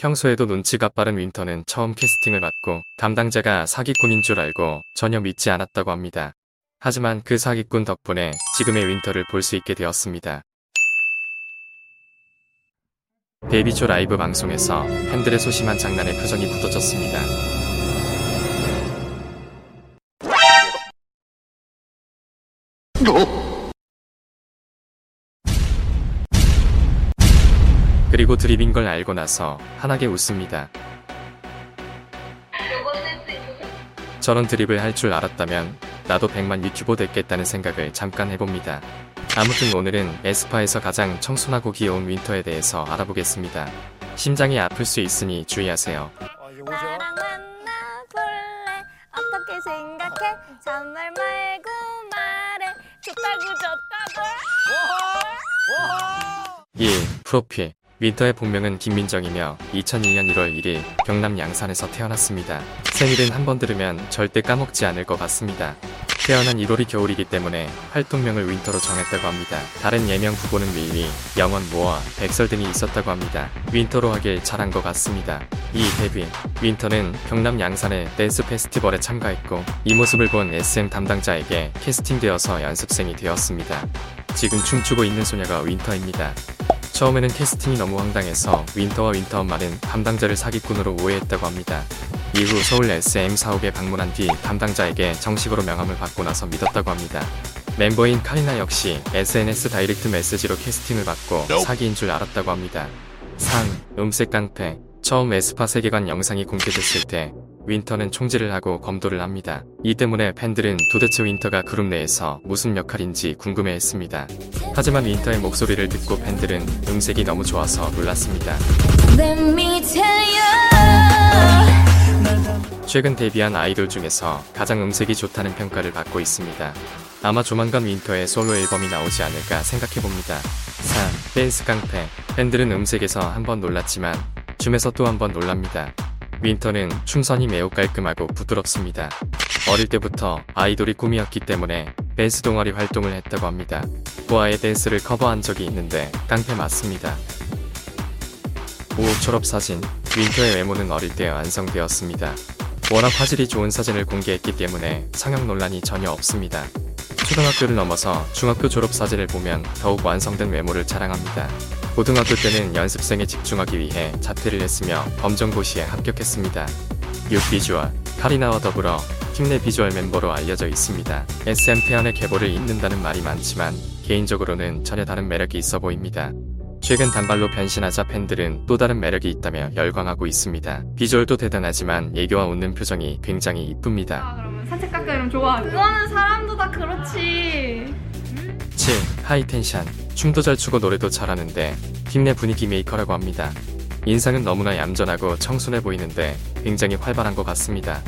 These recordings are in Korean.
평소에도 눈치가 빠른 윈터는 처음 캐스팅을 받고 담당자가 사기꾼인 줄 알고 전혀 믿지 않았다고 합니다. 하지만 그 사기꾼 덕분에 지금의 윈터를 볼 수 있게 되었습니다. 데뷔 초 라이브 방송에서 팬들의 소심한 장난에 표정이 굳어졌습니다. 그리고 드립인 걸 알고 나서 환하게 웃습니다. 저런 드립을 할 줄 알았다면 나도 100만 유튜버 됐겠다는 생각을 잠깐 해봅니다. 아무튼 오늘은 에스파에서 가장 청순하고 귀여운 윈터에 대해서 알아보겠습니다. 심장이 아플 수 있으니 주의하세요. 아? 나랑 만나볼래 어떻게 생각해 잔말 말고 말해 좋다고 좋다고 1. 프로필 윈터의 본명은 김민정이며 2001년 1월 1일 경남 양산에서 태어났습니다. 생일은 한 번 들으면 절대 까먹지 않을 것 같습니다. 태어난 1월이 겨울이기 때문에 활동명을 윈터로 정했다고 합니다. 다른 예명 후보는 윌리, 영원 모아, 백설 등이 있었다고 합니다. 윈터로 하길 잘한 것 같습니다. 2. 데뷔 윈터는 경남 양산의 댄스 페스티벌에 참가했고 이 모습을 본 SM 담당자에게 캐스팅되어서 연습생이 되었습니다. 지금 춤추고 있는 소녀가 윈터입니다. 처음에는 캐스팅이 너무 황당해서 윈터와 윈터 엄마는 담당자를 사기꾼으로 오해했다고 합니다. 이후 서울 SM 사옥에 방문한 뒤 담당자에게 정식으로 명함을 받고 나서 믿었다고 합니다. 멤버인 카리나 역시 SNS 다이렉트 메시지로 캐스팅을 받고 사기인 줄 알았다고 합니다. 3. 음색 깡패 처음 에스파 세계관 영상이 공개됐을 때 윈터는 총질을 하고 검도를 합니다. 이 때문에 팬들은 도대체 윈터가 그룹 내에서 무슨 역할인지 궁금해했습니다. 하지만 윈터의 목소리를 듣고 팬들은 음색이 너무 좋아서 놀랐습니다. Let me tell you 최근 데뷔한 아이돌 중에서 가장 음색이 좋다는 평가를 받고 있습니다. 아마 조만간 윈터의 솔로 앨범이 나오지 않을까 생각해봅니다. 3. 댄스 깡패 팬들은 음색에서 한 번 놀랐지만 춤에서 또 한 번 놀랍니다. 윈터는 춤선이 매우 깔끔하고 부드럽습니다. 어릴 때부터 아이돌이 꿈이었기 때문에 댄스 동아리 활동을 했다고 합니다. 보아의 댄스를 커버한 적이 있는데 깡패 맞습니다. 5. 졸업 사진 윈터의 외모는 어릴 때 완성되었습니다. 워낙 화질이 좋은 사진을 공개했기 때문에 성형 논란이 전혀 없습니다. 초등학교를 넘어서 중학교 졸업 사진을 보면 더욱 완성된 외모를 자랑합니다. 고등학교 때는 연습생에 집중하기 위해 자퇴를 했으며 검정고시에 합격했습니다. 6. 비주얼 카리나와 더불어 팀내 비주얼 멤버로 알려져 있습니다. SM 태연의 계보를 잇는다는 말이 많지만 개인적으로는 전혀 다른 매력이 있어 보입니다. 최근 단발로 변신하자 팬들은 또 다른 매력이 있다며 열광하고 있습니다. 비주얼도 대단하지만 애교와 웃는 표정이 굉장히 이쁩니다. 아, 그러면 산책 가까 이러면 좋아. 그거는 사람 그렇지. 7. high tension 춤도 잘 추고 노래도 잘하는데 팀내 분위기 메이커라고 합니다. 인상은 너무나 얌전하고 청순해 보이는데 굉장히 활발한 것 같습니다.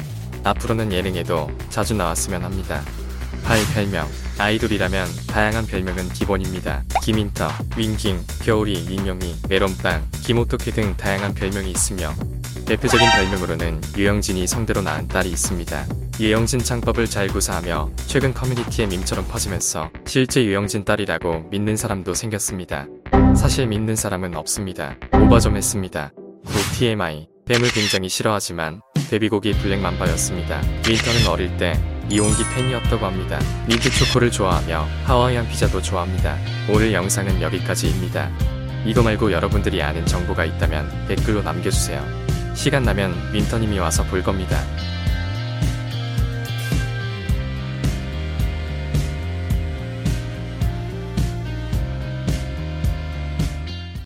앞으로는 예능에도 자주 나왔으면 합니다. 8. 별명 아이돌이라면 다양한 별명은 기본입니다. 김인터, 윙킹, 겨울이, 인용이, 메론빵, 김호토케 등 다양한 별명이 있으며 대표적인 별명으로는 유영진이 성대로 낳은 딸이 있습니다. 유영진 창법을 잘 구사하며 최근 커뮤니티에 밈처럼 퍼지면서 실제 유영진 딸이라고 믿는 사람도 생겼습니다. 사실 믿는 사람은 없습니다. 오바 좀 했습니다. 9. TMI 뱀을 굉장히 싫어하지만 데뷔곡이 블랙맘바였습니다. 윈터는 어릴 때 이용기 팬이었다고 합니다. 민트 초코를 좋아하며 하와이안 피자도 좋아합니다. 오늘 영상은 여기까지입니다. 이거 말고 여러분들이 아는 정보가 있다면 댓글로 남겨주세요. 시간 나면 윈터님이 와서 볼 겁니다.